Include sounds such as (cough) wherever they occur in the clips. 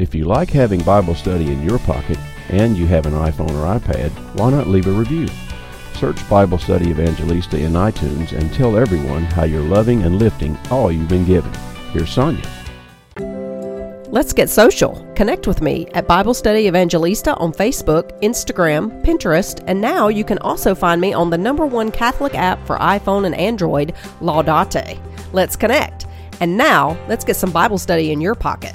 If you like having Bible study in your pocket and you have an iPhone or iPad, why not leave a review? Search Bible Study Evangelista in iTunes and tell everyone how you're loving and lifting all you've been given. Here's Sonja. Let's get social. Connect with me at Bible Study Evangelista on Facebook, Instagram, Pinterest, and now you can also find me on the number one Catholic app for iPhone and Android, Laudate. Let's connect. And now, let's get some Bible study in your pocket.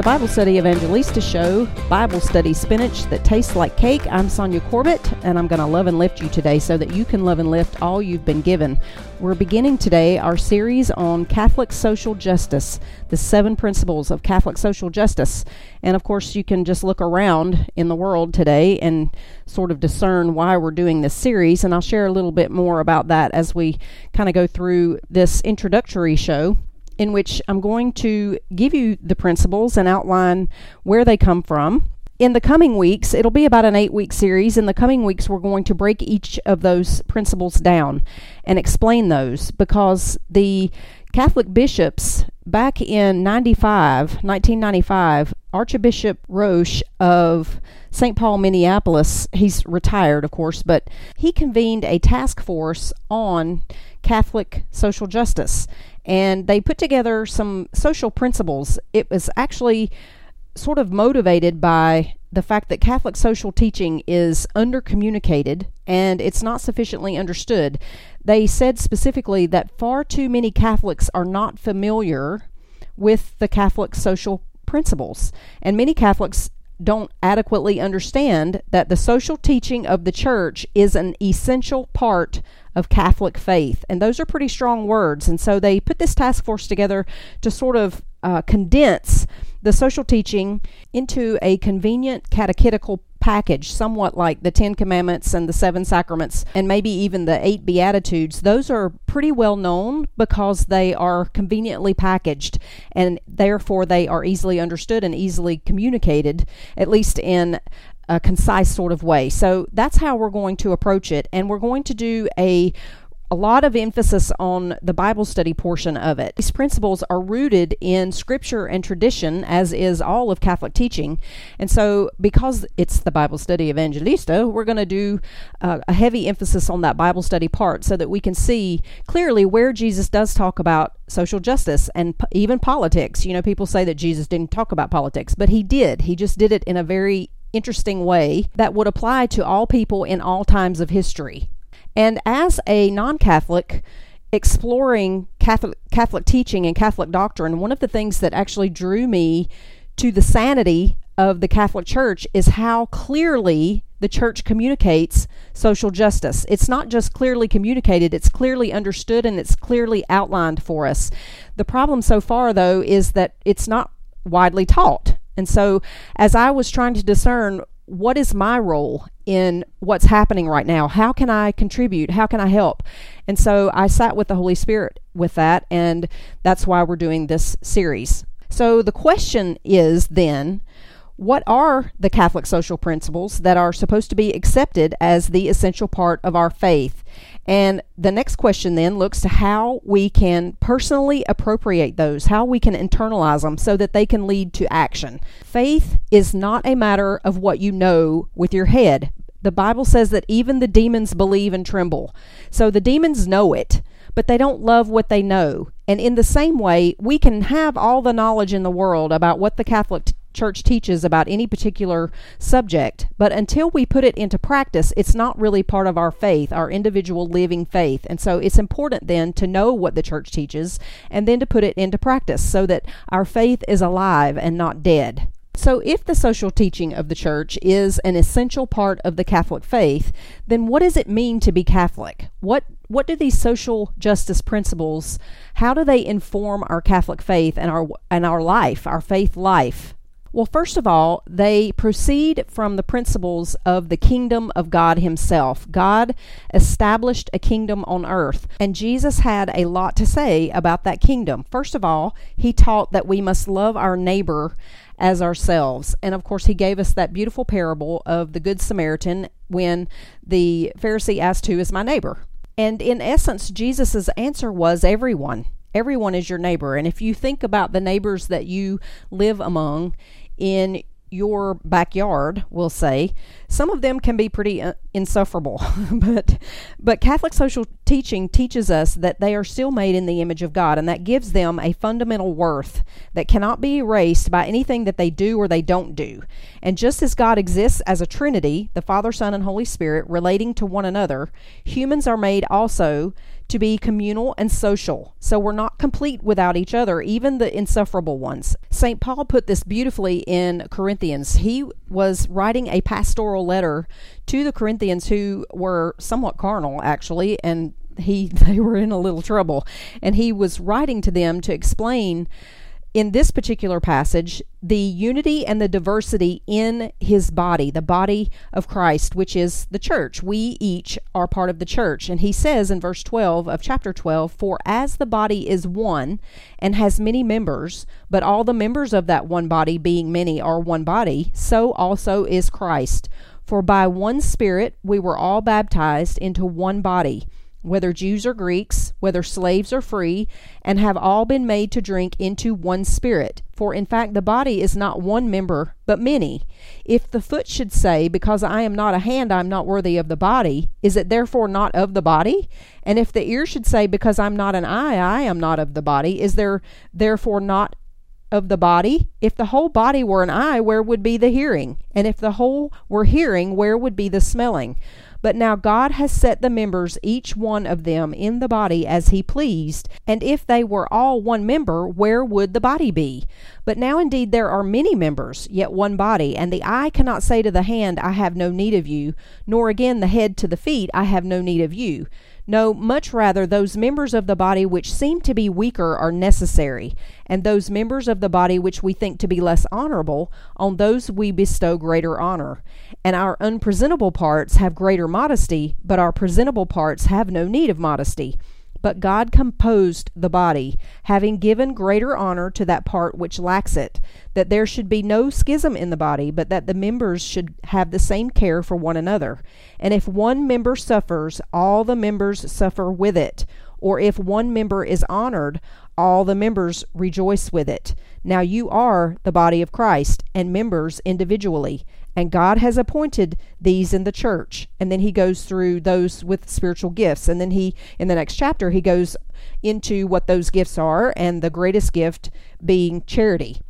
The Bible Study Evangelista Show, Bible Study Spinach that tastes like cake. I'm Sonja Corbitt, and I'm going to love and lift you today so that you can love and lift all you've been given. We're beginning today our series on Catholic social justice, the seven principles of Catholic social justice. And of course, you can just look around in the world today and sort of discern why we're doing this series. And I'll share a little bit more about that as we kind of go through this introductory show in which I'm going to give you the principles and outline where they come from. In the coming weeks, it'll be about an eight week series. In the coming weeks, we're going to break each of those principles down and explain those because the Catholic bishops back in 95, 1995, Archbishop Roach of St. Paul, Minneapolis, he's retired, of course, but he convened a task force on Catholic social justice and they put together some social principles. It was actually sort of motivated by the fact that Catholic social teaching is undercommunicated and it's not sufficiently understood. They said specifically that far too many Catholics are not familiar with the Catholic social principles, and many Catholics don't adequately understand that the social teaching of the church is an essential part of Catholic faith. And those are pretty strong words. And so they put this task force together to sort of uh, condense the social teaching into a convenient catechetical package, somewhat like the Ten Commandments and the Seven Sacraments, and maybe even the Eight Beatitudes. Those are pretty well known because they are conveniently packaged, and therefore they are easily understood and easily communicated, at least in a concise sort of way. So that's how we're going to approach it. And we're going to do a a lot of emphasis on the Bible study portion of it. These principles are rooted in scripture and tradition, as is all of Catholic teaching. And so, because it's the Bible study evangelista, we're going to do uh, a heavy emphasis on that Bible study part so that we can see clearly where Jesus does talk about social justice and p- even politics. You know, people say that Jesus didn't talk about politics, but he did. He just did it in a very interesting way that would apply to all people in all times of history. And as a non Catholic, exploring Catholic, Catholic teaching and Catholic doctrine, one of the things that actually drew me to the sanity of the Catholic Church is how clearly the church communicates social justice. It's not just clearly communicated, it's clearly understood and it's clearly outlined for us. The problem so far, though, is that it's not widely taught. And so, as I was trying to discern what is my role in what's happening right now? How can I contribute? How can I help? And so I sat with the Holy Spirit with that, and that's why we're doing this series. So the question is then, what are the Catholic social principles that are supposed to be accepted as the essential part of our faith? And the next question then looks to how we can personally appropriate those, how we can internalize them so that they can lead to action. Faith is not a matter of what you know with your head. The Bible says that even the demons believe and tremble. So the demons know it but they don't love what they know. And in the same way, we can have all the knowledge in the world about what the Catholic Church teaches about any particular subject, but until we put it into practice, it's not really part of our faith, our individual living faith. And so it's important then to know what the church teaches and then to put it into practice so that our faith is alive and not dead. So, if the social teaching of the church is an essential part of the Catholic faith, then what does it mean to be Catholic? What what do these social justice principles how do they inform our Catholic faith and our and our life, our faith life? Well, first of all, they proceed from the principles of the kingdom of God Himself. God established a kingdom on earth, and Jesus had a lot to say about that kingdom. First of all, He taught that we must love our neighbor as ourselves. And of course, He gave us that beautiful parable of the Good Samaritan when the Pharisee asked, Who is my neighbor? And in essence, Jesus' answer was everyone. Everyone is your neighbor. And if you think about the neighbors that you live among in your backyard, we'll say, some of them can be pretty uh, insufferable. (laughs) but but Catholic social teaching teaches us that they are still made in the image of God and that gives them a fundamental worth that cannot be erased by anything that they do or they don't do. And just as God exists as a trinity, the Father, Son, and Holy Spirit relating to one another, humans are made also to be communal and social. So we're not complete without each other, even the insufferable ones. St. Paul put this beautifully in Corinthians. He was writing a pastoral letter to the Corinthians who were somewhat carnal, actually, and he (laughs) they were in a little trouble. And he was writing to them to explain in this particular passage the unity and the diversity in his body, the body of Christ, which is the church. We each are part of the church. And he says in verse 12 of chapter 12, For as the body is one and has many members, but all the members of that one body, being many, are one body, so also is Christ. For by one Spirit we were all baptized into one body whether Jews or Greeks, whether slaves or free, and have all been made to drink into one spirit. For in fact, the body is not one member, but many. If the foot should say, Because I am not a hand, I am not worthy of the body, is it therefore not of the body? And if the ear should say, Because I'm not an eye, I am not of the body, is there therefore not of the body? If the whole body were an eye, where would be the hearing? And if the whole were hearing, where would be the smelling? But now God has set the members, each one of them, in the body as he pleased. And if they were all one member, where would the body be? But now indeed there are many members, yet one body. And the eye cannot say to the hand, I have no need of you, nor again the head to the feet, I have no need of you. No, much rather, those members of the body which seem to be weaker are necessary, and those members of the body which we think to be less honorable, on those we bestow greater honor. And our unpresentable parts have greater modesty, but our presentable parts have no need of modesty. But God composed the body, having given greater honor to that part which lacks it, that there should be no schism in the body, but that the members should have the same care for one another. And if one member suffers, all the members suffer with it. Or if one member is honored, all the members rejoice with it. Now you are the body of Christ, and members individually and God has appointed these in the church. And then he goes through those with spiritual gifts. And then he, in the next chapter, he goes into what those gifts are, and the greatest gift being charity.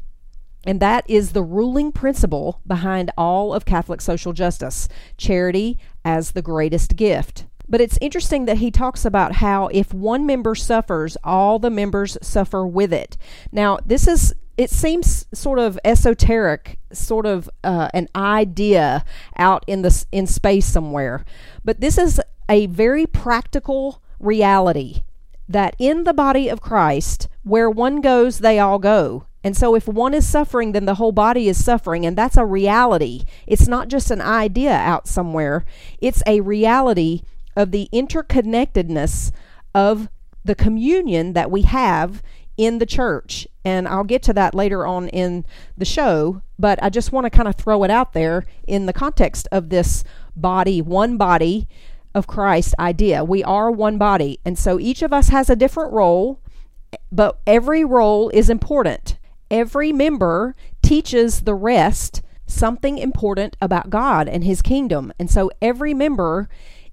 And that is the ruling principle behind all of Catholic social justice charity as the greatest gift. But it's interesting that he talks about how if one member suffers, all the members suffer with it. Now, this is it seems sort of esoteric, sort of uh, an idea out in the in space somewhere. But this is a very practical reality that in the body of Christ, where one goes, they all go. And so, if one is suffering, then the whole body is suffering. And that's a reality. It's not just an idea out somewhere, it's a reality of the interconnectedness of the communion that we have in the church. And I'll get to that later on in the show, but I just want to kind of throw it out there in the context of this body, one body of Christ idea. We are one body. And so each of us has a different role, but every role is important. Every member teaches the rest something important about God and His kingdom. And so every member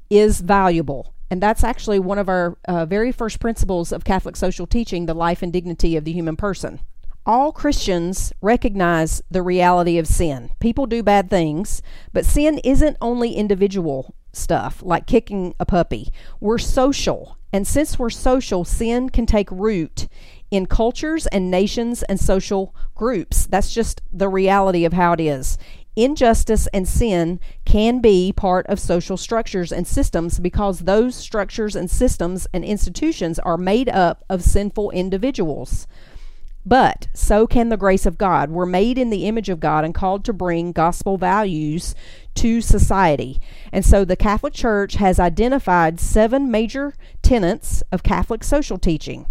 is valuable. And that's actually one of our uh, very first principles of Catholic social teaching the life and dignity of the human person. All Christians recognize the reality of sin. People do bad things, but sin isn't only individual stuff like kicking a puppy. We're social. And since we're social, sin can take root in cultures and nations and social groups. That's just the reality of how it is injustice and sin can be part of social structures and systems because those structures and systems and institutions are made up of sinful individuals. But so can the grace of God. We're made in the image of God and called to bring gospel values to society. And so the Catholic Church has identified seven major tenets of Catholic social teaching.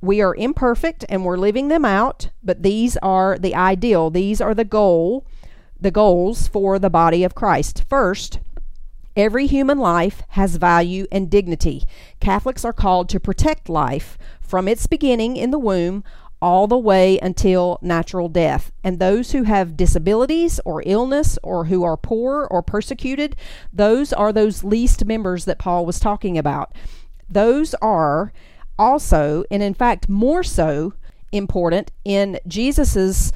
We are imperfect and we're living them out, but these are the ideal. These are the goal, the goals for the body of Christ. First, Every human life has value and dignity. Catholics are called to protect life from its beginning in the womb all the way until natural death. And those who have disabilities or illness or who are poor or persecuted, those are those least members that Paul was talking about. Those are also, and in fact, more so important in Jesus's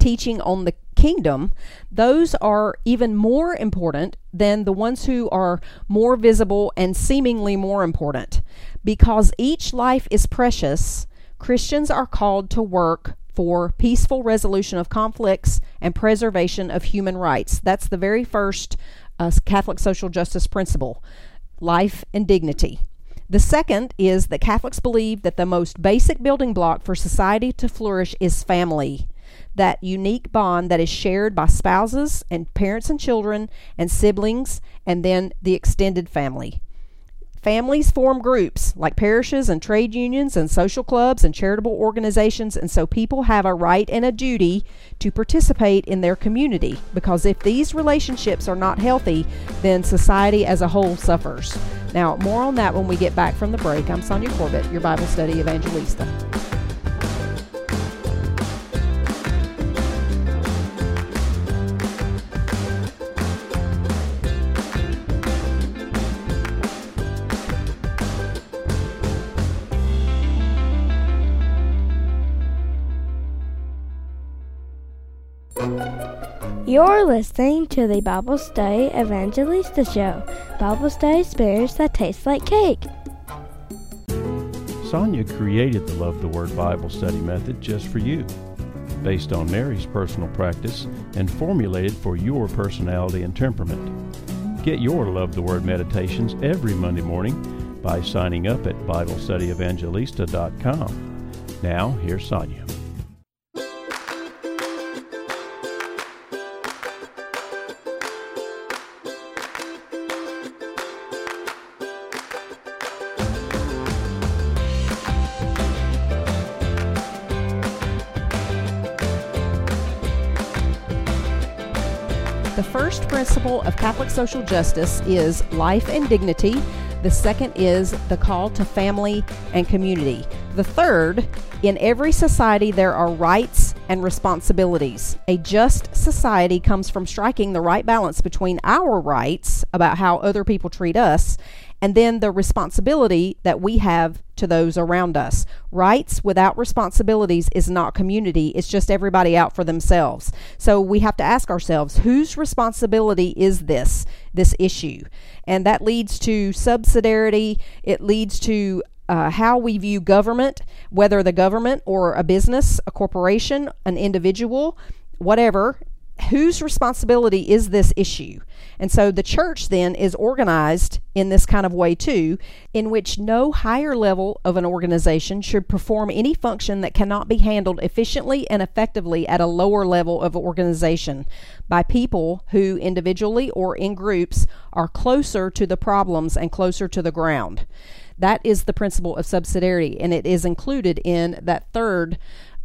teaching on the kingdom, those are even more important than the ones who are more visible and seemingly more important. Because each life is precious, Christians are called to work for peaceful resolution of conflicts and preservation of human rights. That's the very first uh, Catholic social justice principle life and dignity. The second is that Catholics believe that the most basic building block for society to flourish is family. That unique bond that is shared by spouses and parents and children and siblings and then the extended family. Families form groups like parishes and trade unions and social clubs and charitable organizations, and so people have a right and a duty to participate in their community because if these relationships are not healthy, then society as a whole suffers. Now, more on that when we get back from the break. I'm Sonja Corbitt, your Bible study evangelista. You're listening to the Bible Study Evangelista Show, Bible study spirits that taste like cake. Sonja created the Love the Word Bible study method just for you, based on Mary's personal practice and formulated for your personality and temperament. Get your Love the Word meditations every Monday morning by signing up at BibleStudyEvangelista.com. Now, here's Sonja. Of Catholic social justice is life and dignity. The second is the call to family and community. The third, in every society there are rights and responsibilities. A just society comes from striking the right balance between our rights about how other people treat us and then the responsibility that we have to those around us. Rights without responsibilities is not community, it's just everybody out for themselves. So we have to ask ourselves whose responsibility is this, this issue? And that leads to subsidiarity, it leads to uh, how we view government, whether the government or a business, a corporation, an individual, whatever, whose responsibility is this issue? And so the church then is organized in this kind of way too, in which no higher level of an organization should perform any function that cannot be handled efficiently and effectively at a lower level of organization by people who individually or in groups are closer to the problems and closer to the ground. That is the principle of subsidiarity, and it is included in that third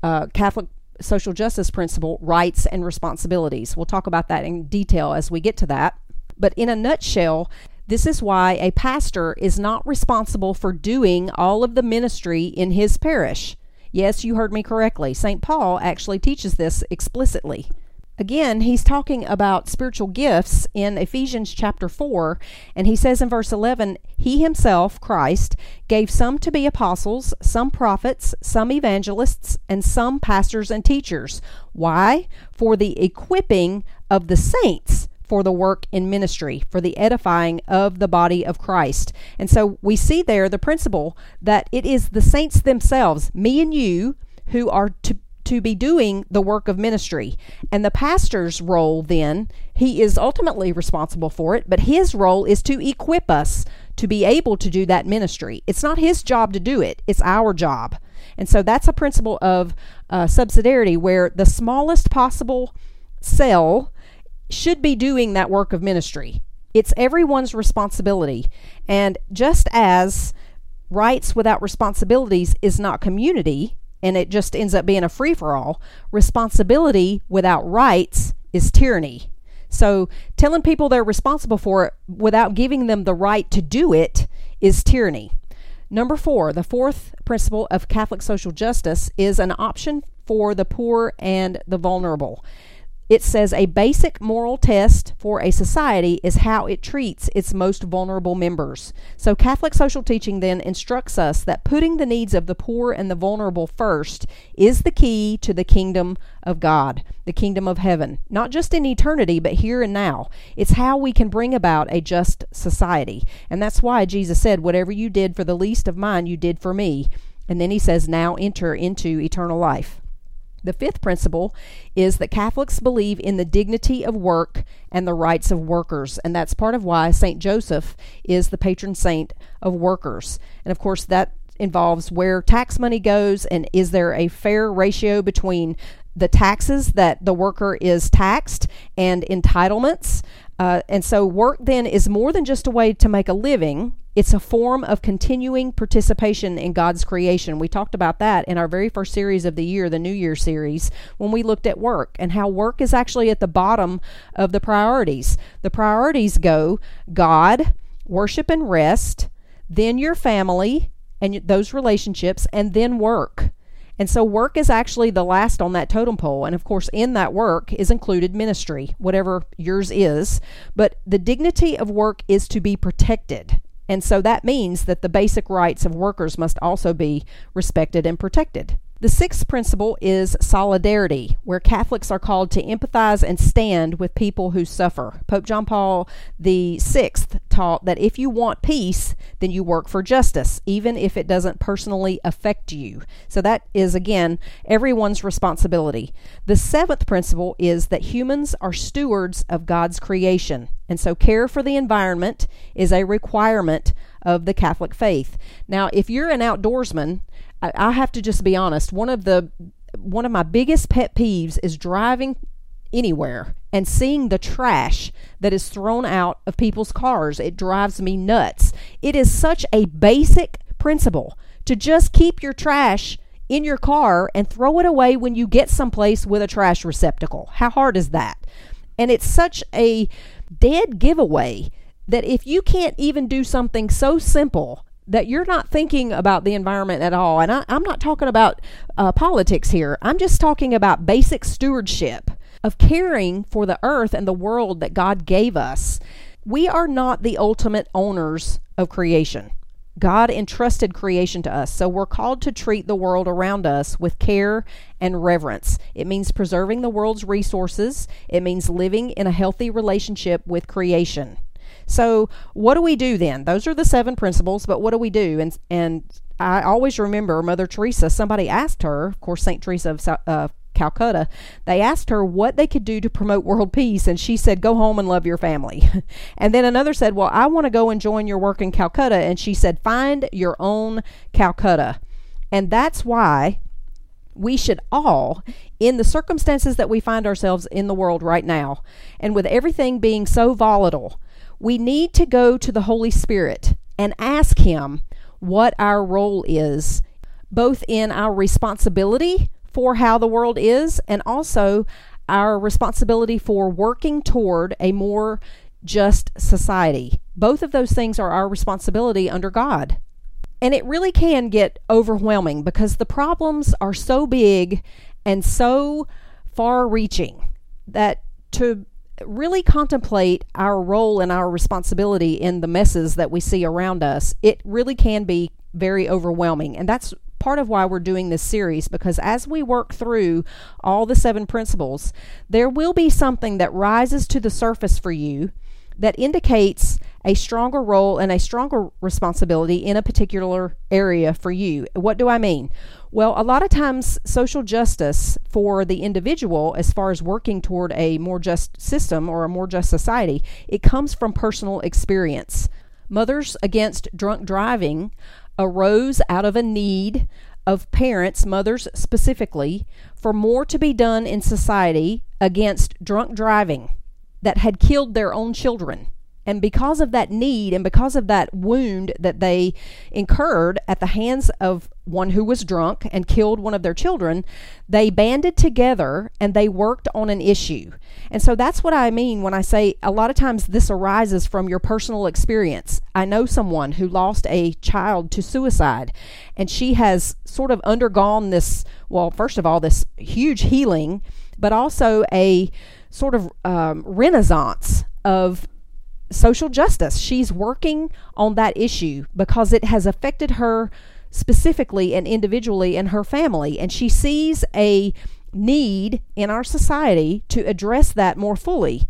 uh, Catholic social justice principle, rights and responsibilities. We'll talk about that in detail as we get to that. But in a nutshell, this is why a pastor is not responsible for doing all of the ministry in his parish. Yes, you heard me correctly. St. Paul actually teaches this explicitly. Again, he's talking about spiritual gifts in Ephesians chapter 4, and he says in verse 11, He himself, Christ, gave some to be apostles, some prophets, some evangelists, and some pastors and teachers. Why? For the equipping of the saints for the work in ministry, for the edifying of the body of Christ. And so we see there the principle that it is the saints themselves, me and you, who are to to be doing the work of ministry. And the pastor's role, then, he is ultimately responsible for it, but his role is to equip us to be able to do that ministry. It's not his job to do it, it's our job. And so that's a principle of uh, subsidiarity where the smallest possible cell should be doing that work of ministry. It's everyone's responsibility. And just as rights without responsibilities is not community, and it just ends up being a free for all, responsibility without rights is tyranny. So telling people they're responsible for it without giving them the right to do it is tyranny. Number four, the fourth principle of Catholic social justice is an option for the poor and the vulnerable. It says a basic moral test for a society is how it treats its most vulnerable members. So, Catholic social teaching then instructs us that putting the needs of the poor and the vulnerable first is the key to the kingdom of God, the kingdom of heaven, not just in eternity, but here and now. It's how we can bring about a just society. And that's why Jesus said, Whatever you did for the least of mine, you did for me. And then he says, Now enter into eternal life. The fifth principle is that Catholics believe in the dignity of work and the rights of workers. And that's part of why St. Joseph is the patron saint of workers. And of course, that involves where tax money goes and is there a fair ratio between the taxes that the worker is taxed and entitlements. Uh, and so, work then is more than just a way to make a living. It's a form of continuing participation in God's creation. We talked about that in our very first series of the year, the New Year series, when we looked at work and how work is actually at the bottom of the priorities. The priorities go God, worship and rest, then your family and those relationships, and then work. And so work is actually the last on that totem pole. And of course, in that work is included ministry, whatever yours is. But the dignity of work is to be protected. And so that means that the basic rights of workers must also be respected and protected. The sixth principle is solidarity, where Catholics are called to empathize and stand with people who suffer. Pope John Paul VI taught that if you want peace, then you work for justice, even if it doesn't personally affect you. So that is, again, everyone's responsibility. The seventh principle is that humans are stewards of God's creation. And so care for the environment is a requirement of the Catholic faith. Now, if you're an outdoorsman, I, I have to just be honest. One of the one of my biggest pet peeves is driving anywhere and seeing the trash that is thrown out of people's cars. It drives me nuts. It is such a basic principle to just keep your trash in your car and throw it away when you get someplace with a trash receptacle. How hard is that? And it's such a dead giveaway that if you can't even do something so simple that you're not thinking about the environment at all. And I, am not talking about uh, politics here, I'm just talking about basic stewardship of caring for the earth and the world that God gave us. We are not the ultimate owners of creation. God entrusted creation to us, so we're called to treat the world around us with care and reverence. It means preserving the world's resources, it means living in a healthy relationship with creation. So, what do we do then? Those are the seven principles, but what do we do? And and I always remember Mother Teresa. Somebody asked her, of course, Saint Teresa of uh, Calcutta. They asked her what they could do to promote world peace, and she said, "Go home and love your family." (laughs) and then another said, "Well, I want to go and join your work in Calcutta," and she said, "Find your own Calcutta." And that's why we should all, in the circumstances that we find ourselves in the world right now, and with everything being so volatile, we need to go to the Holy Spirit and ask Him what our role is, both in our responsibility for how the world is and also our responsibility for working toward a more just society. Both of those things are our responsibility under God. And it really can get overwhelming because the problems are so big and so far reaching that to really contemplate our role and our responsibility in the messes that we see around us, it really can be very overwhelming. And that's part of why we're doing this series because as we work through all the seven principles, there will be something that rises to the surface for you that indicates a stronger role and a stronger responsibility in a particular area for you. What do I mean? Well, a lot of times, social justice for the individual, as far as working toward a more just system or a more just society, it comes from personal experience. Mothers Against Drunk Driving arose out of a need of parents, mothers specifically, for more to be done in society against drunk driving that had killed their own children. And because of that need and because of that wound that they incurred at the hands of one who was drunk and killed one of their children, they banded together and they worked on an issue. And so that's what I mean when I say a lot of times this arises from your personal experience. I know someone who lost a child to suicide, and she has sort of undergone this, well, first of all, this huge healing, but also a sort of um, renaissance of social justice. She's working on that issue because it has affected her specifically and individually in her family. And she sees a need in our society to address that more fully.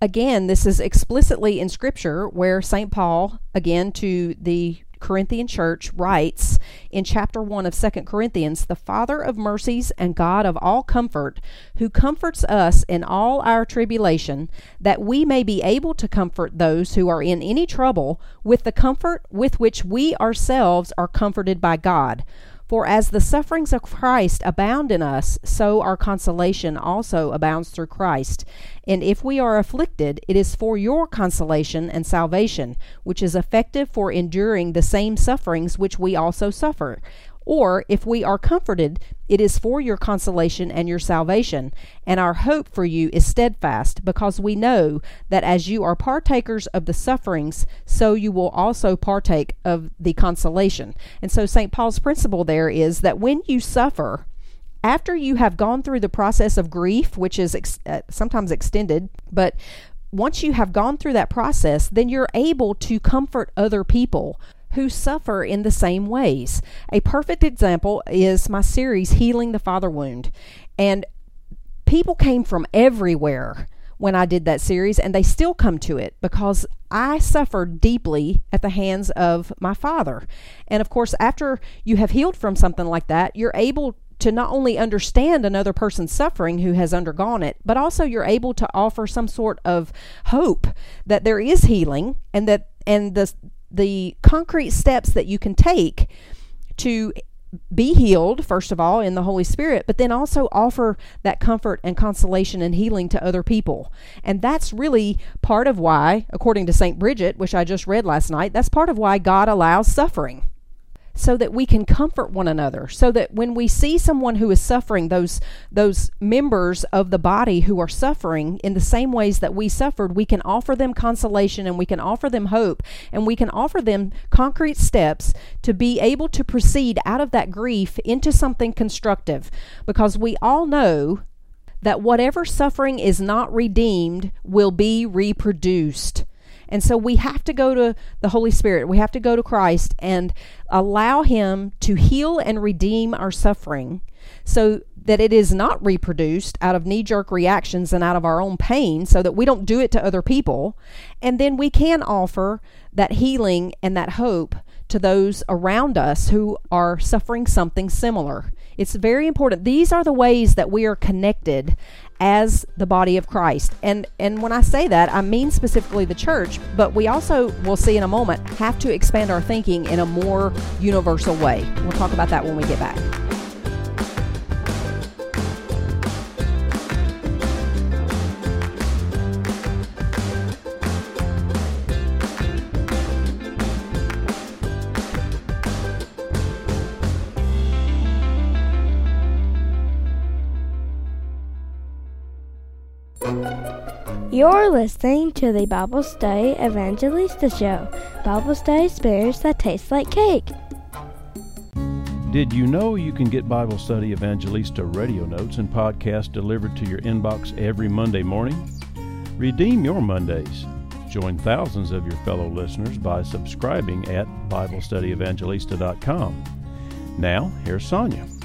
Again, this is explicitly in Scripture where St. Paul, again to the Corinthian church writes in chapter 1 of 2 Corinthians, the Father of mercies and God of all comfort, who comforts us in all our tribulation, that we may be able to comfort those who are in any trouble with the comfort with which we ourselves are comforted by God. For as the sufferings of Christ abound in us, so our consolation also abounds through Christ. And if we are afflicted, it is for your consolation and salvation, which is effective for enduring the same sufferings which we also suffer. Or if we are comforted, it is for your consolation and your salvation. And our hope for you is steadfast, because we know that as you are partakers of the sufferings, so you will also partake of the consolation. And so St. Paul's principle there is that when you suffer, after you have gone through the process of grief, which is ex- uh, sometimes extended, but once you have gone through that process, then you're able to comfort other people who suffer in the same ways. A perfect example is my series, Healing the Father Wound. And people came from everywhere when I did that series, and they still come to it because I suffered deeply at the hands of my father. And of course, after you have healed from something like that, you're able to not only understand another person's suffering who has undergone it, but also you're able to offer some sort of hope that there is healing and that and the the concrete steps that you can take to be healed, first of all, in the Holy Spirit, but then also offer that comfort and consolation and healing to other people. And that's really part of why, according to St. Bridget, which I just read last night, that's part of why God allows suffering so that we can comfort one another so that when we see someone who is suffering those those members of the body who are suffering in the same ways that we suffered we can offer them consolation and we can offer them hope and we can offer them concrete steps to be able to proceed out of that grief into something constructive. Because we all know that whatever suffering is not redeemed will be reproduced and so we have to go to the Holy Spirit. We have to go to Christ and allow Him to heal and redeem our suffering so that it is not reproduced out of knee jerk reactions and out of our own pain, so that we don't do it to other people. And then we can offer that healing and that hope to those around us who are suffering something similar. It's very important. These are the ways that we are connected as the body of Christ. And and when I say that, I mean specifically the church, but we also we'll see in a moment have to expand our thinking in a more universal way. We'll talk about that when we get back. You're listening to the Bible Study Evangelista Show, Bible study spirits that taste like cake. Did you know you can get Bible Study Evangelista radio notes and podcasts delivered to your inbox every Monday morning? Redeem your Mondays. Join thousands of your fellow listeners by subscribing at BibleStudyEvangelista.com. Now, here's Sonja.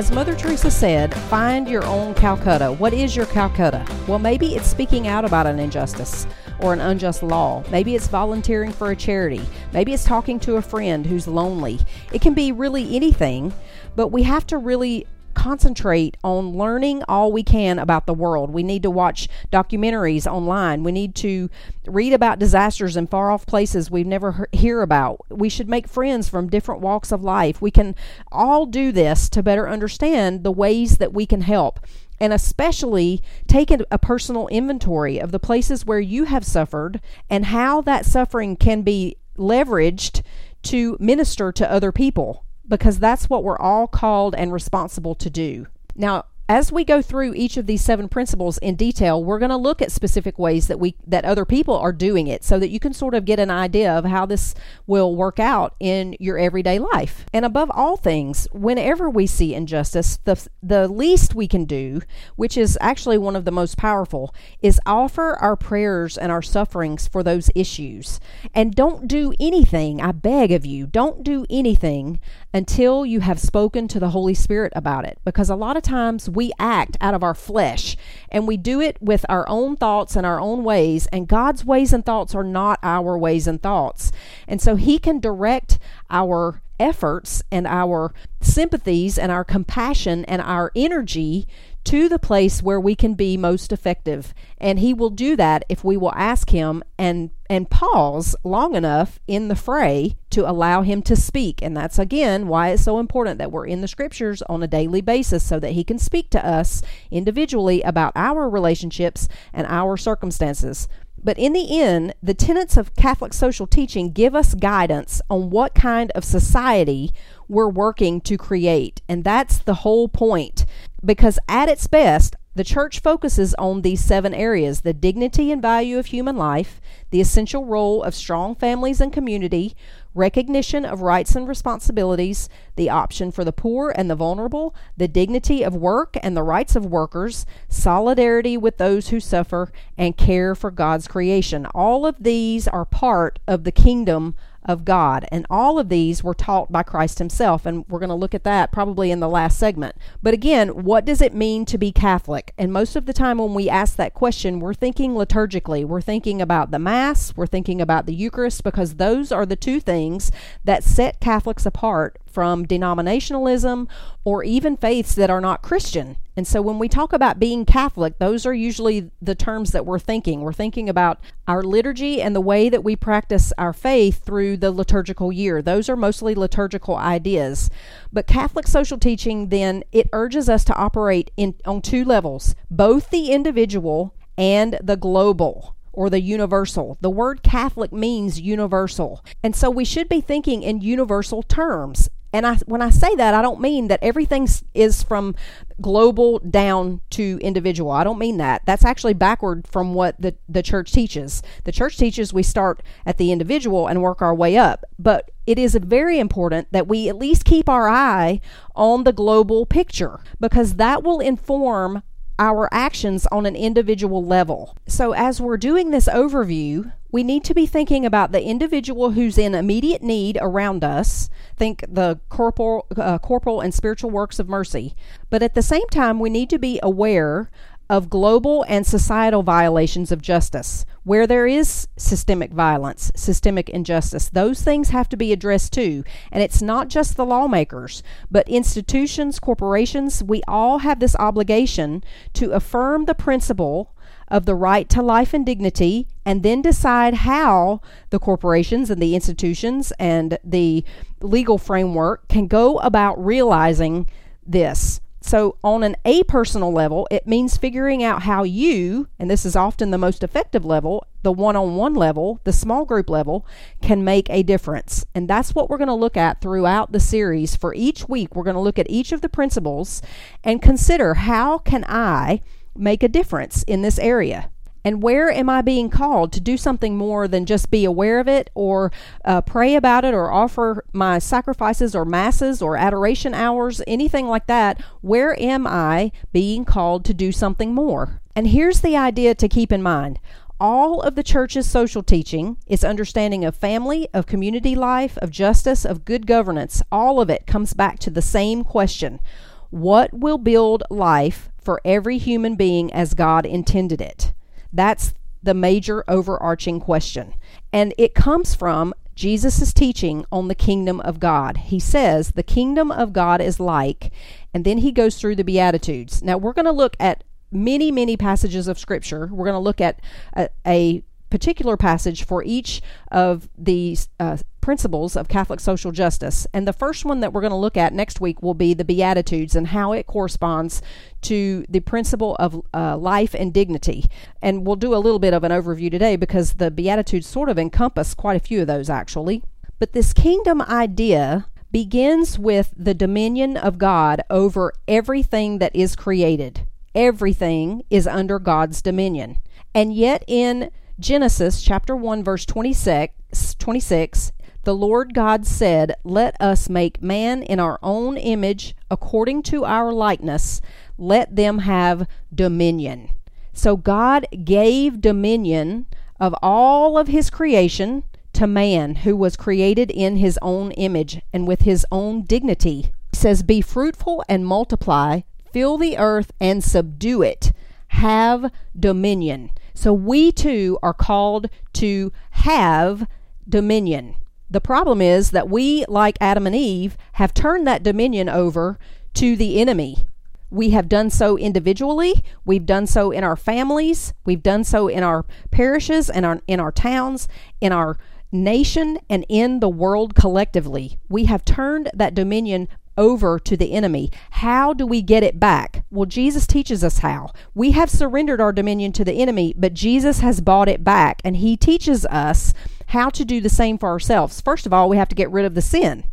As Mother Teresa said, find your own Calcutta. What is your Calcutta? Well, maybe it's speaking out about an injustice, or an unjust law. Maybe it's volunteering for a charity. Maybe it's talking to a friend who's lonely. It can be really anything, but we have to really concentrate on learning all we can about the world. We need to watch documentaries online. We need to read about disasters in far off places we've never he- hear about. We should make friends from different walks of life. We can all do this to better understand the ways that we can help and especially take a personal inventory of the places where you have suffered and how that suffering can be leveraged to minister to other people because that's what we're all called and responsible to do. Now, as we go through each of these seven principles in detail, we're going to look at specific ways that we that other people are doing it so that you can sort of get an idea of how this will work out in your everyday life. And above all things, whenever we see injustice, the the least we can do, which is actually one of the most powerful, is offer our prayers and our sufferings for those issues. And don't do anything, I beg of you, don't do anything until you have spoken to the Holy Spirit about it because a lot of times act out of our flesh and we do it with our own thoughts and our own ways. And God's ways and thoughts are not our ways and thoughts. And so He can direct our efforts and our sympathies and our compassion and our energy to the place where we can be most effective. And he will do that if we will ask him and and pause long enough in the fray to allow him to speak. And that's again why it's so important that we're in the scriptures on a daily basis so that he can speak to us individually about our relationships and our circumstances. But in the end, the tenets of Catholic social teaching give us guidance on what kind of society we're working to create. And that's the whole point. Because at its best, the church focuses on these seven areas the dignity and value of human life, the essential role of strong families and community, recognition of rights and responsibilities, the option for the poor and the vulnerable, the dignity of work and the rights of workers, solidarity with those who suffer, and care for God's creation. All of these are part of the kingdom of God. And all of these were taught by Christ himself. And we're going to look at that probably in the last segment. But again, what does it mean to be Catholic? And most of the time when we ask that question, we're thinking liturgically. We're thinking about the Mass, we're thinking about the Eucharist, because those are the two things that set Catholics apart from denominationalism or even faiths that are not Christian. And so when we talk about being Catholic, those are usually the terms that we're thinking. We're thinking about our liturgy and the way that we practice our faith through the liturgical year. Those are mostly liturgical ideas. But Catholic social teaching then it urges us to operate in on two levels, both the individual and the global or the universal. The word Catholic means universal. And so we should be thinking in universal terms. And I, when I say that, I don't mean that everything is from global down to individual. I don't mean that. That's actually backward from what the, the church teaches. The church teaches we start at the individual and work our way up. But it is very important that we at least keep our eye on the global picture because that will inform our actions on an individual level. So, as we're doing this overview, we need to be thinking about the individual who's in immediate need around us. Think the corporal, uh, corporal and spiritual works of mercy. But at the same time, we need to be aware of global and societal violations of justice. Where there is systemic violence, systemic injustice, those things have to be addressed too. And it's not just the lawmakers, but institutions, corporations, we all have this obligation to affirm the principle of the right to life and dignity and then decide how the corporations and the institutions and the legal framework can go about realizing this so, on an a personal level, it means figuring out how you, and this is often the most effective level, the one on one level, the small group level, can make a difference. And that's what we're going to look at throughout the series. For each week, we're going to look at each of the principles and consider how can I make a difference in this area. And where am I being called to do something more than just be aware of it or uh, pray about it or offer my sacrifices or masses or adoration hours, anything like that? Where am I being called to do something more? And here's the idea to keep in mind all of the church's social teaching, its understanding of family, of community life, of justice, of good governance, all of it comes back to the same question What will build life for every human being as God intended it? That's the major overarching question. And it comes from Jesus' teaching on the kingdom of God. He says, The kingdom of God is like, and then he goes through the Beatitudes. Now, we're going to look at many, many passages of Scripture. We're going to look at a, a particular passage for each of these uh, principles of Catholic social justice. And the first one that we're going to look at next week will be the Beatitudes and how it corresponds to the principle of uh, life and dignity. And we'll do a little bit of an overview today because the Beatitudes sort of encompass quite a few of those actually. But this kingdom idea begins with the dominion of God over everything that is created. Everything is under God's dominion. And yet in Genesis chapter 1 verse 26, 26 the Lord God said, Let us make man in our own image, according to our likeness. Let them have dominion. So God gave dominion of all of his creation to man who was created in his own image and with his own dignity. Says, Be fruitful and multiply, fill the earth and subdue it, have dominion. So we too are called to have dominion. The problem is that we, like Adam and Eve, have turned that dominion over to the enemy. We have done so individually, we've done so in our families, we've done so in our parishes and our, in our towns, in our nation, and in the world collectively. We have turned that dominion over to the enemy. How do we get it back? Well, Jesus teaches us how. We have surrendered our dominion to the enemy, but Jesus has bought it back, and he teaches us how to do the same for ourselves. First of all, we have to get rid of the sin.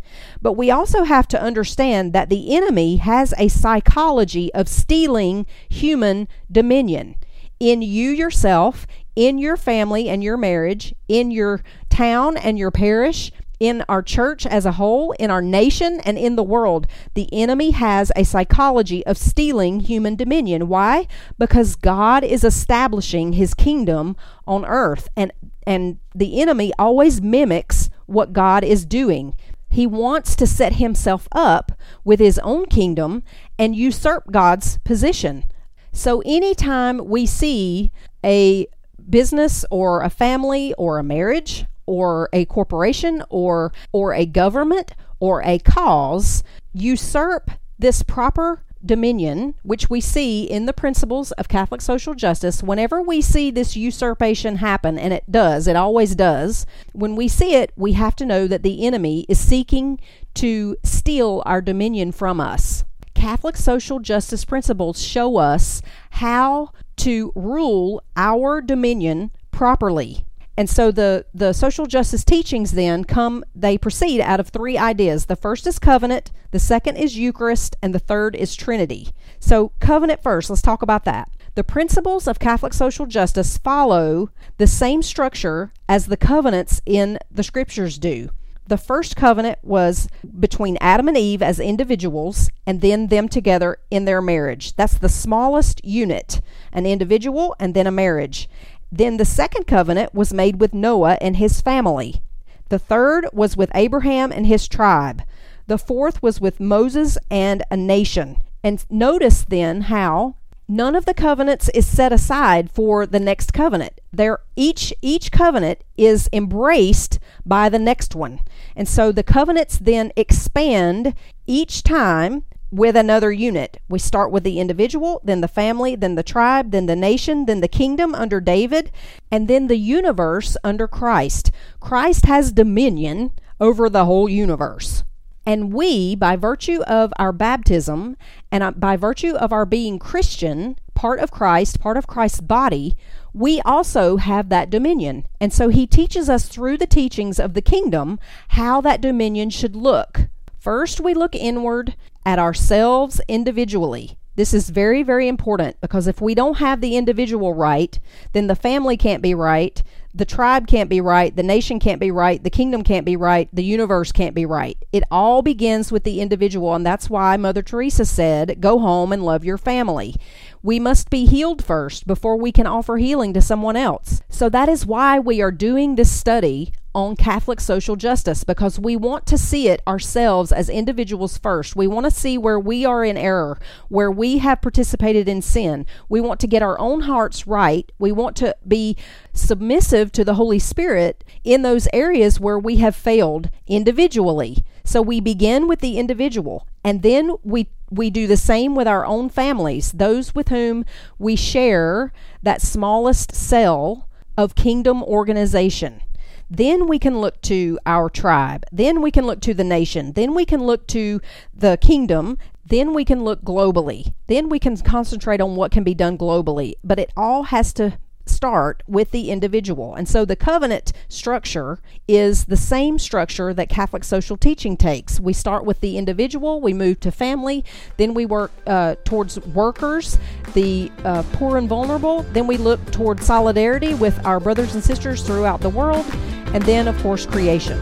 But we also have to understand that the enemy has a psychology of stealing human dominion in you yourself, in your family and your marriage, in your town and your parish, in our church as a whole, in our nation, and in the world. The enemy has a psychology of stealing human dominion. Why? Because God is establishing his kingdom on earth. And and the enemy always mimics what God is doing. He wants to set himself up with his own kingdom and usurp God's position. So anytime we see a business or a family or a marriage or a corporation or or a government or a cause usurp this proper dominion, which we see in the principles of Catholic social justice, whenever we see this usurpation happen, and it does, it always does, when we see it, we have to know that the enemy is seeking to steal our dominion from us. Catholic social justice principles show us how to rule our dominion properly. And so the, the social justice teachings then come, they proceed out of three ideas. The first is covenant, the second is Eucharist, and the third is Trinity. So, covenant first, let's talk about that. The principles of Catholic social justice follow the same structure as the covenants in the scriptures do. The first covenant was between Adam and Eve as individuals and then them together in their marriage. That's the smallest unit, an individual and then a marriage. Then the second covenant was made with Noah and his family. The third was with Abraham and his tribe. The fourth was with Moses and a nation. And notice then how none of the covenants is set aside for the next covenant. There each each covenant is embraced by the next one. And so the covenants then expand each time with another unit. We start with the individual, then the family, then the tribe, then the nation, then the kingdom under David, and then the universe under Christ. Christ has dominion over the whole universe. And we, by virtue of our baptism and uh, by virtue of our being Christian, part of Christ, part of Christ's body, we also have that dominion. And so he teaches us through the teachings of the kingdom how that dominion should look. First, we look inward at ourselves individually. This is very, very important because if we don't have the individual right, then the family can't be right, the tribe can't be right, the nation can't be right, the kingdom can't be right, the universe can't be right. It all begins with the individual, and that's why Mother Teresa said, Go home and love your family. We must be healed first before we can offer healing to someone else. So that is why we are doing this study on Catholic social justice because we want to see it ourselves as individuals first. We want to see where we are in error, where we have participated in sin. We want to get our own hearts right. We want to be submissive to the Holy Spirit in those areas where we have failed individually. So we begin with the individual and then we we do the same with our own families, those with whom we share that smallest cell of kingdom organization. Then we can look to our tribe. Then we can look to the nation. Then we can look to the kingdom. Then we can look globally. Then we can concentrate on what can be done globally. But it all has to start with the individual. And so the covenant structure is the same structure that Catholic social teaching takes. We start with the individual, we move to family, then we work uh, towards workers, the uh, poor and vulnerable, then we look toward solidarity with our brothers and sisters throughout the world, and then, of course, creation.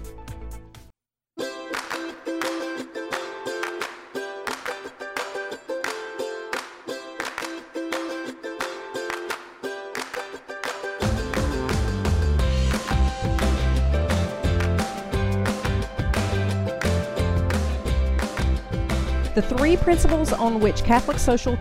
Principles on which Catholic social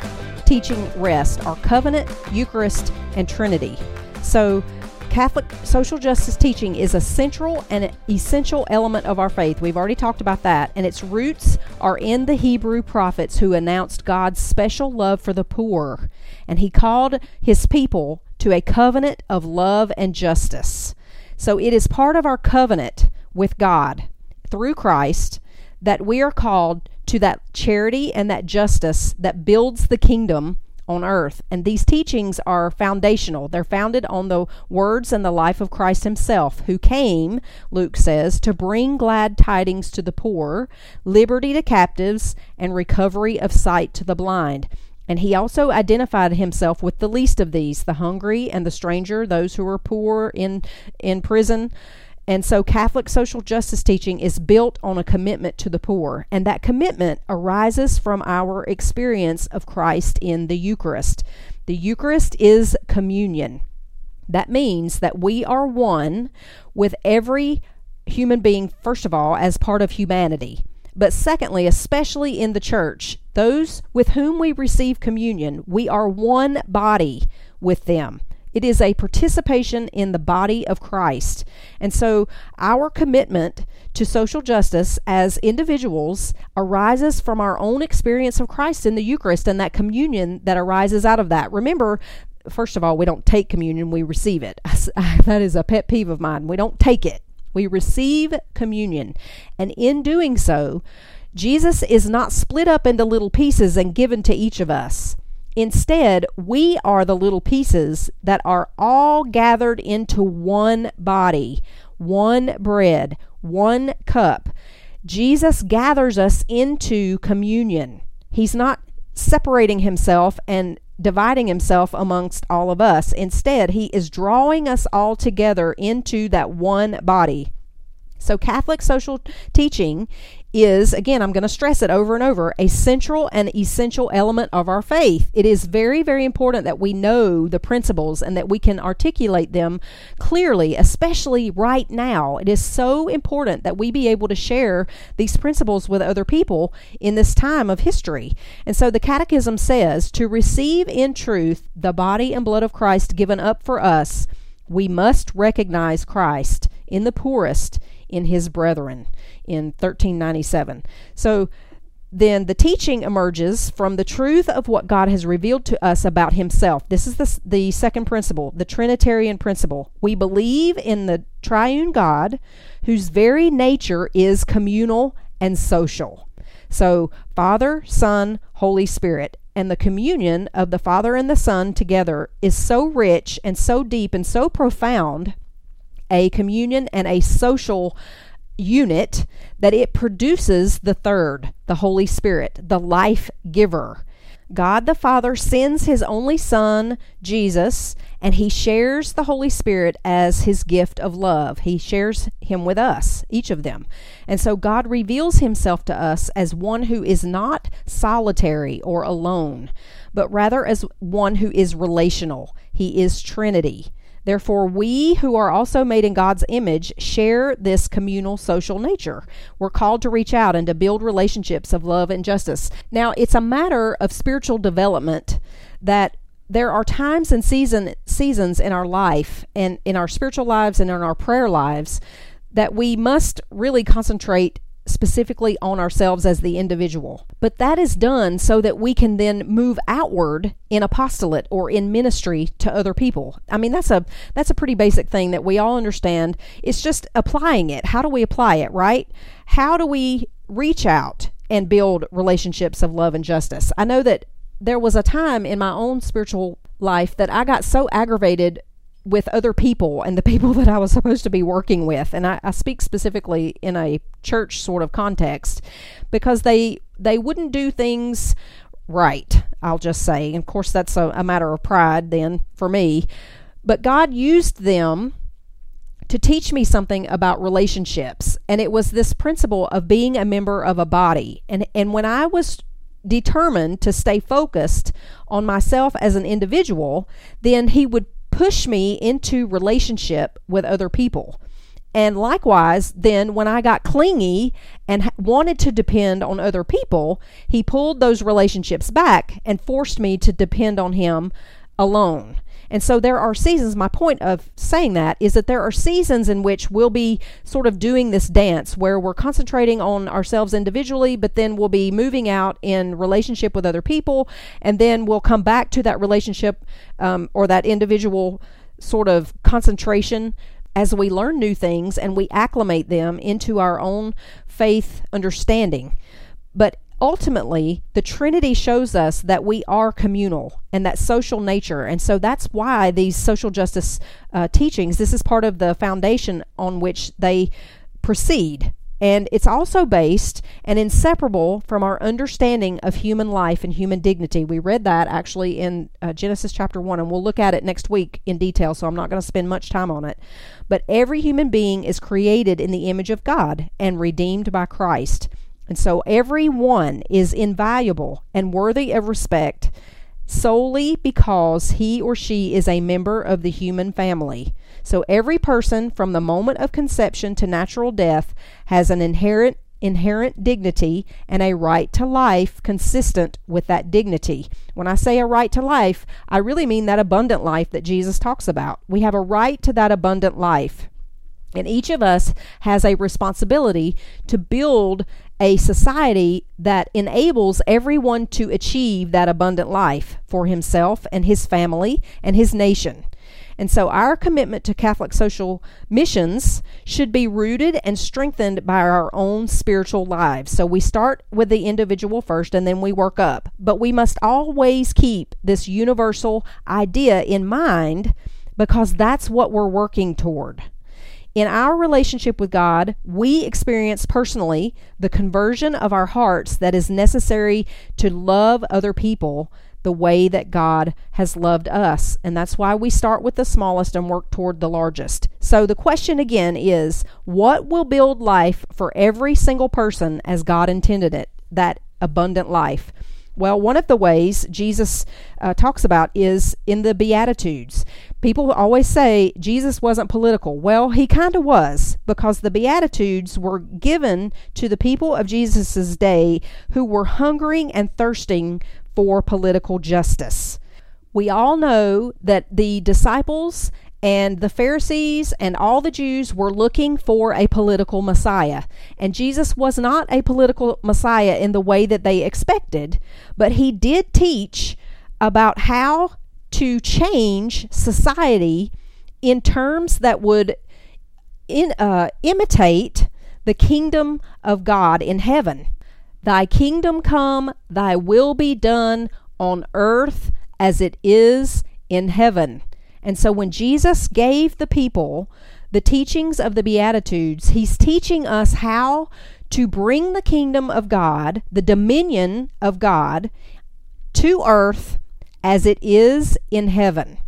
teaching rests are covenant, Eucharist, and Trinity. So, Catholic social justice teaching is a central and essential element of our faith. We've already talked about that. And its roots are in the Hebrew prophets who announced God's special love for the poor. And he called his people to a covenant of love and justice. So it is part of our covenant with God through Christ that we are called to that charity and that justice that builds the kingdom on earth. And these teachings are foundational. They're founded on the words and the life of Christ Himself, who came, Luke says, to bring glad tidings to the poor, liberty to captives, and recovery of sight to the blind. And he also identified himself with the least of these, the hungry and the stranger, those who are poor in in prison. And so Catholic social justice teaching is built on a commitment to the poor. And that commitment arises from our experience of Christ in the Eucharist. The Eucharist is communion. That means that we are one with every human being, first of all, as part of humanity. But secondly, especially in the church, those with whom we receive communion, we are one body with them. It is a participation in the body of Christ. And so our commitment to social justice as individuals arises from our own experience of Christ in the Eucharist and that communion that arises out of that. Remember, first of all, we don't take communion, we receive it. (laughs) (laughs) that is a pet peeve of mine. We don't take it, we receive communion. And in doing so, Jesus is not split up into little pieces and given to each of us. Instead, we are the little pieces that are all gathered into one body, one bread, one cup. Jesus gathers us into communion. He's not separating himself and dividing himself amongst all of us. Instead, he is drawing us all together into that one body. So, Catholic social teaching is, again, I'm going to stress it over and over, a central and essential element of our faith. It is very, very important that we know the principles and that we can articulate them clearly, especially right now. It is so important that we be able to share these principles with other people in this time of history. And so the Catechism says to receive in truth the body and blood of Christ given up for us, we must recognize Christ in the poorest in his brethren in 1397. So then the teaching emerges from the truth of what God has revealed to us about himself. This is the, the second principle, the Trinitarian principle. We believe in the triune God whose very nature is communal and social. So, Father, Son, Holy Spirit. And the communion of the Father and the Son together is so rich and so deep and so profound a communion and a social unit that it produces the third, the Holy Spirit, the life giver. God the Father sends his only Son, Jesus, and he shares the Holy Spirit as his gift of love. He shares him with us, each of them. And so God reveals himself to us as one who is not solitary or alone, but rather as one who is relational. He is Trinity. Therefore, we who are also made in God's image share this communal social nature. We're called to reach out and to build relationships of love and justice. Now, it's a matter of spiritual development that there are times and season seasons in our life and in our spiritual lives and in our prayer lives that we must really concentrate specifically on ourselves as the individual. But that is done so that we can then move outward in apostolate or in ministry to other people. I mean that's a that's a pretty basic thing that we all understand. It's just applying it. How do we apply it, right? How do we reach out and build relationships of love and justice? I know that there was a time in my own spiritual life that I got so aggravated with other people and the (laughs) people that I was supposed to be working with. And I, I, speak specifically in a church sort of context because they they wouldn't do things right, I'll just say. And of course that's a, a matter of pride then for me. But God used them to teach me something about relationships. And it was this principle of being a member of a body. And and when I was determined to stay focused on myself as an individual, then he would push me into relationship with other people. And likewise, then when I got clingy and wanted to depend on other people, he pulled those relationships back and forced me to depend on him alone. And so there are seasons. My point of saying that is that there are seasons in which we'll be sort of doing this dance where we're concentrating on ourselves individually, but then we'll be moving out in relationship with other people. And then we'll come back to that relationship um, or that individual sort of concentration as we learn new things and we acclimate them into our own faith understanding. But ultimately, the Trinity shows us that we are communal and that social nature. And so that's why these social justice uh, teachings, this is part of the foundation on which they proceed. And it's also based and inseparable from our understanding of human life and human dignity. We read that actually in uh, Genesis chapter 1, and we'll look at it next week in detail, so I'm not going to spend much time on it. But every human being is created in the image of God and redeemed by Christ. And so every one is invaluable and worthy of respect solely because he or she is a member of the human family. So every person from the moment of conception to natural death has an inherent inherent dignity and a right to life consistent with that dignity. When I say a right to life, I really mean that abundant life that Jesus talks about. We have a right to that abundant life. And each of us has a responsibility to build a society that enables everyone to achieve that abundant life for himself and his family and his nation. And so our commitment to Catholic social missions should be rooted and strengthened by our own spiritual lives. So we start with the individual first and then we work up. But we must always keep this universal idea in mind because that's what we're working toward. In our relationship with God, we experience personally the conversion of our hearts that is necessary to love other people the way that God has loved us. And that's why we start with the smallest and work toward the largest. So the question again is what will build life for every single person as God intended it? That abundant life. Well, one of the ways Jesus uh, talks about is in the Beatitudes. People always say Jesus wasn't political. Well, he kind of was because the Beatitudes were given to the people of Jesus' day who were hungering and thirsting for political justice. We all know that the disciples and the Pharisees and all the Jews were looking for a political Messiah. And Jesus was not a political Messiah in the way that they expected, but he did teach about how to change society in terms that would in, uh, imitate the the kingdom of God in heaven. Thy kingdom come, thy will be done on earth as it is in heaven. And so when Jesus gave the people the teachings of the Beatitudes, he's teaching us how to bring the kingdom of God, the dominion of God, to earth as it is in heaven.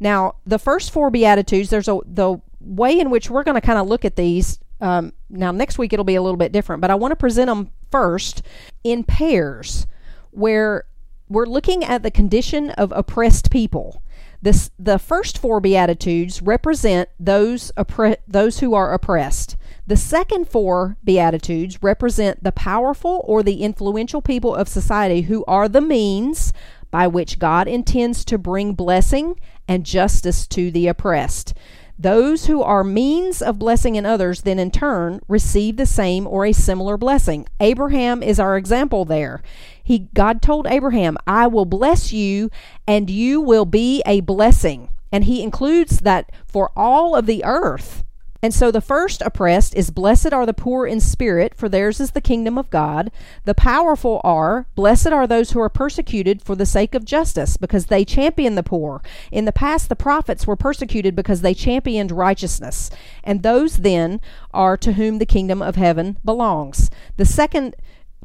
Now, the first four Beatitudes, there's a the way in which we're going to kind of look at these. Um, now, next week it'll be a little bit different, but I want to present them first in pairs, where we're looking at the condition of oppressed people. This, the first four beatitudes represent those oppre- those who are oppressed. The second four beatitudes represent the powerful or the influential people of society who are the means by which God intends to bring blessing and justice to the oppressed. Those who are means of blessing in others then in turn receive the same or a similar blessing. Abraham is our example there. He God told Abraham, "I will bless you and you will be a blessing." And he includes that for all of the earth. And so the first oppressed is blessed are the poor in spirit, for theirs is the kingdom of God. The powerful are blessed are those who are persecuted for the sake of justice, because they champion the poor. In the past, the prophets were persecuted because they championed righteousness. And those then are to whom the kingdom of heaven belongs. The second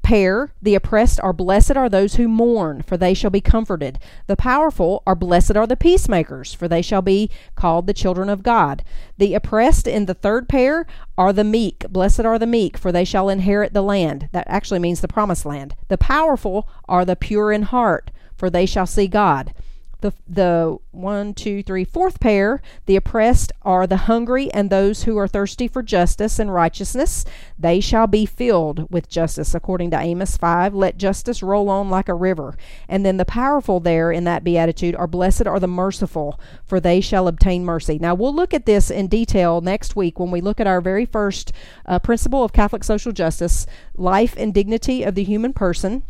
pair, the oppressed are blessed are those who mourn, for they shall be comforted. The powerful are blessed are the peacemakers, for they shall be called the children of God. The oppressed in the third pair are the meek. Blessed are the meek, for they shall inherit the land. That actually means the promised land. The powerful are the pure in heart, for they shall see God the the one two three fourth pair the oppressed are the hungry and those who are thirsty for justice and righteousness. They shall be filled with justice according to amos 5 let justice roll on like a river. And then the powerful there in that beatitude are blessed are the merciful for they shall obtain mercy. Now we'll look at this in detail next week when we look at our very first uh, principle of catholic social justice life and dignity of the human person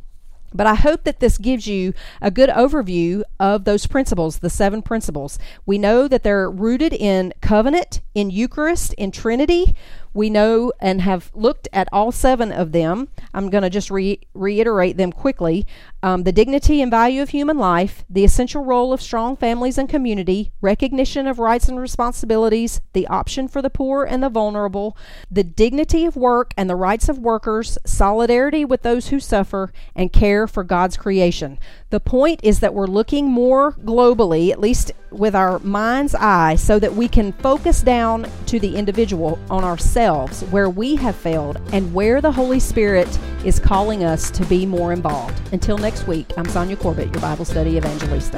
but I hope that this gives you a good overview of those principles, the seven principles. We know that they're rooted in covenant, in Eucharist, in Trinity. We know and have looked at all seven of them. I'm going to just re- reiterate them quickly. Um, the dignity and value of human life, the essential role of strong families and community, recognition of rights and responsibilities, the option for the poor and the vulnerable, the dignity of work and the rights of workers, solidarity with those who suffer, and care for God's creation. The point is that we're looking more globally, at least with our mind's eye, so that we can focus down to the individual on ourselves, where we have failed, and where the Holy Spirit is calling us to be more involved. Until next week, I'm Sonja Corbitt, your Bible study evangelista.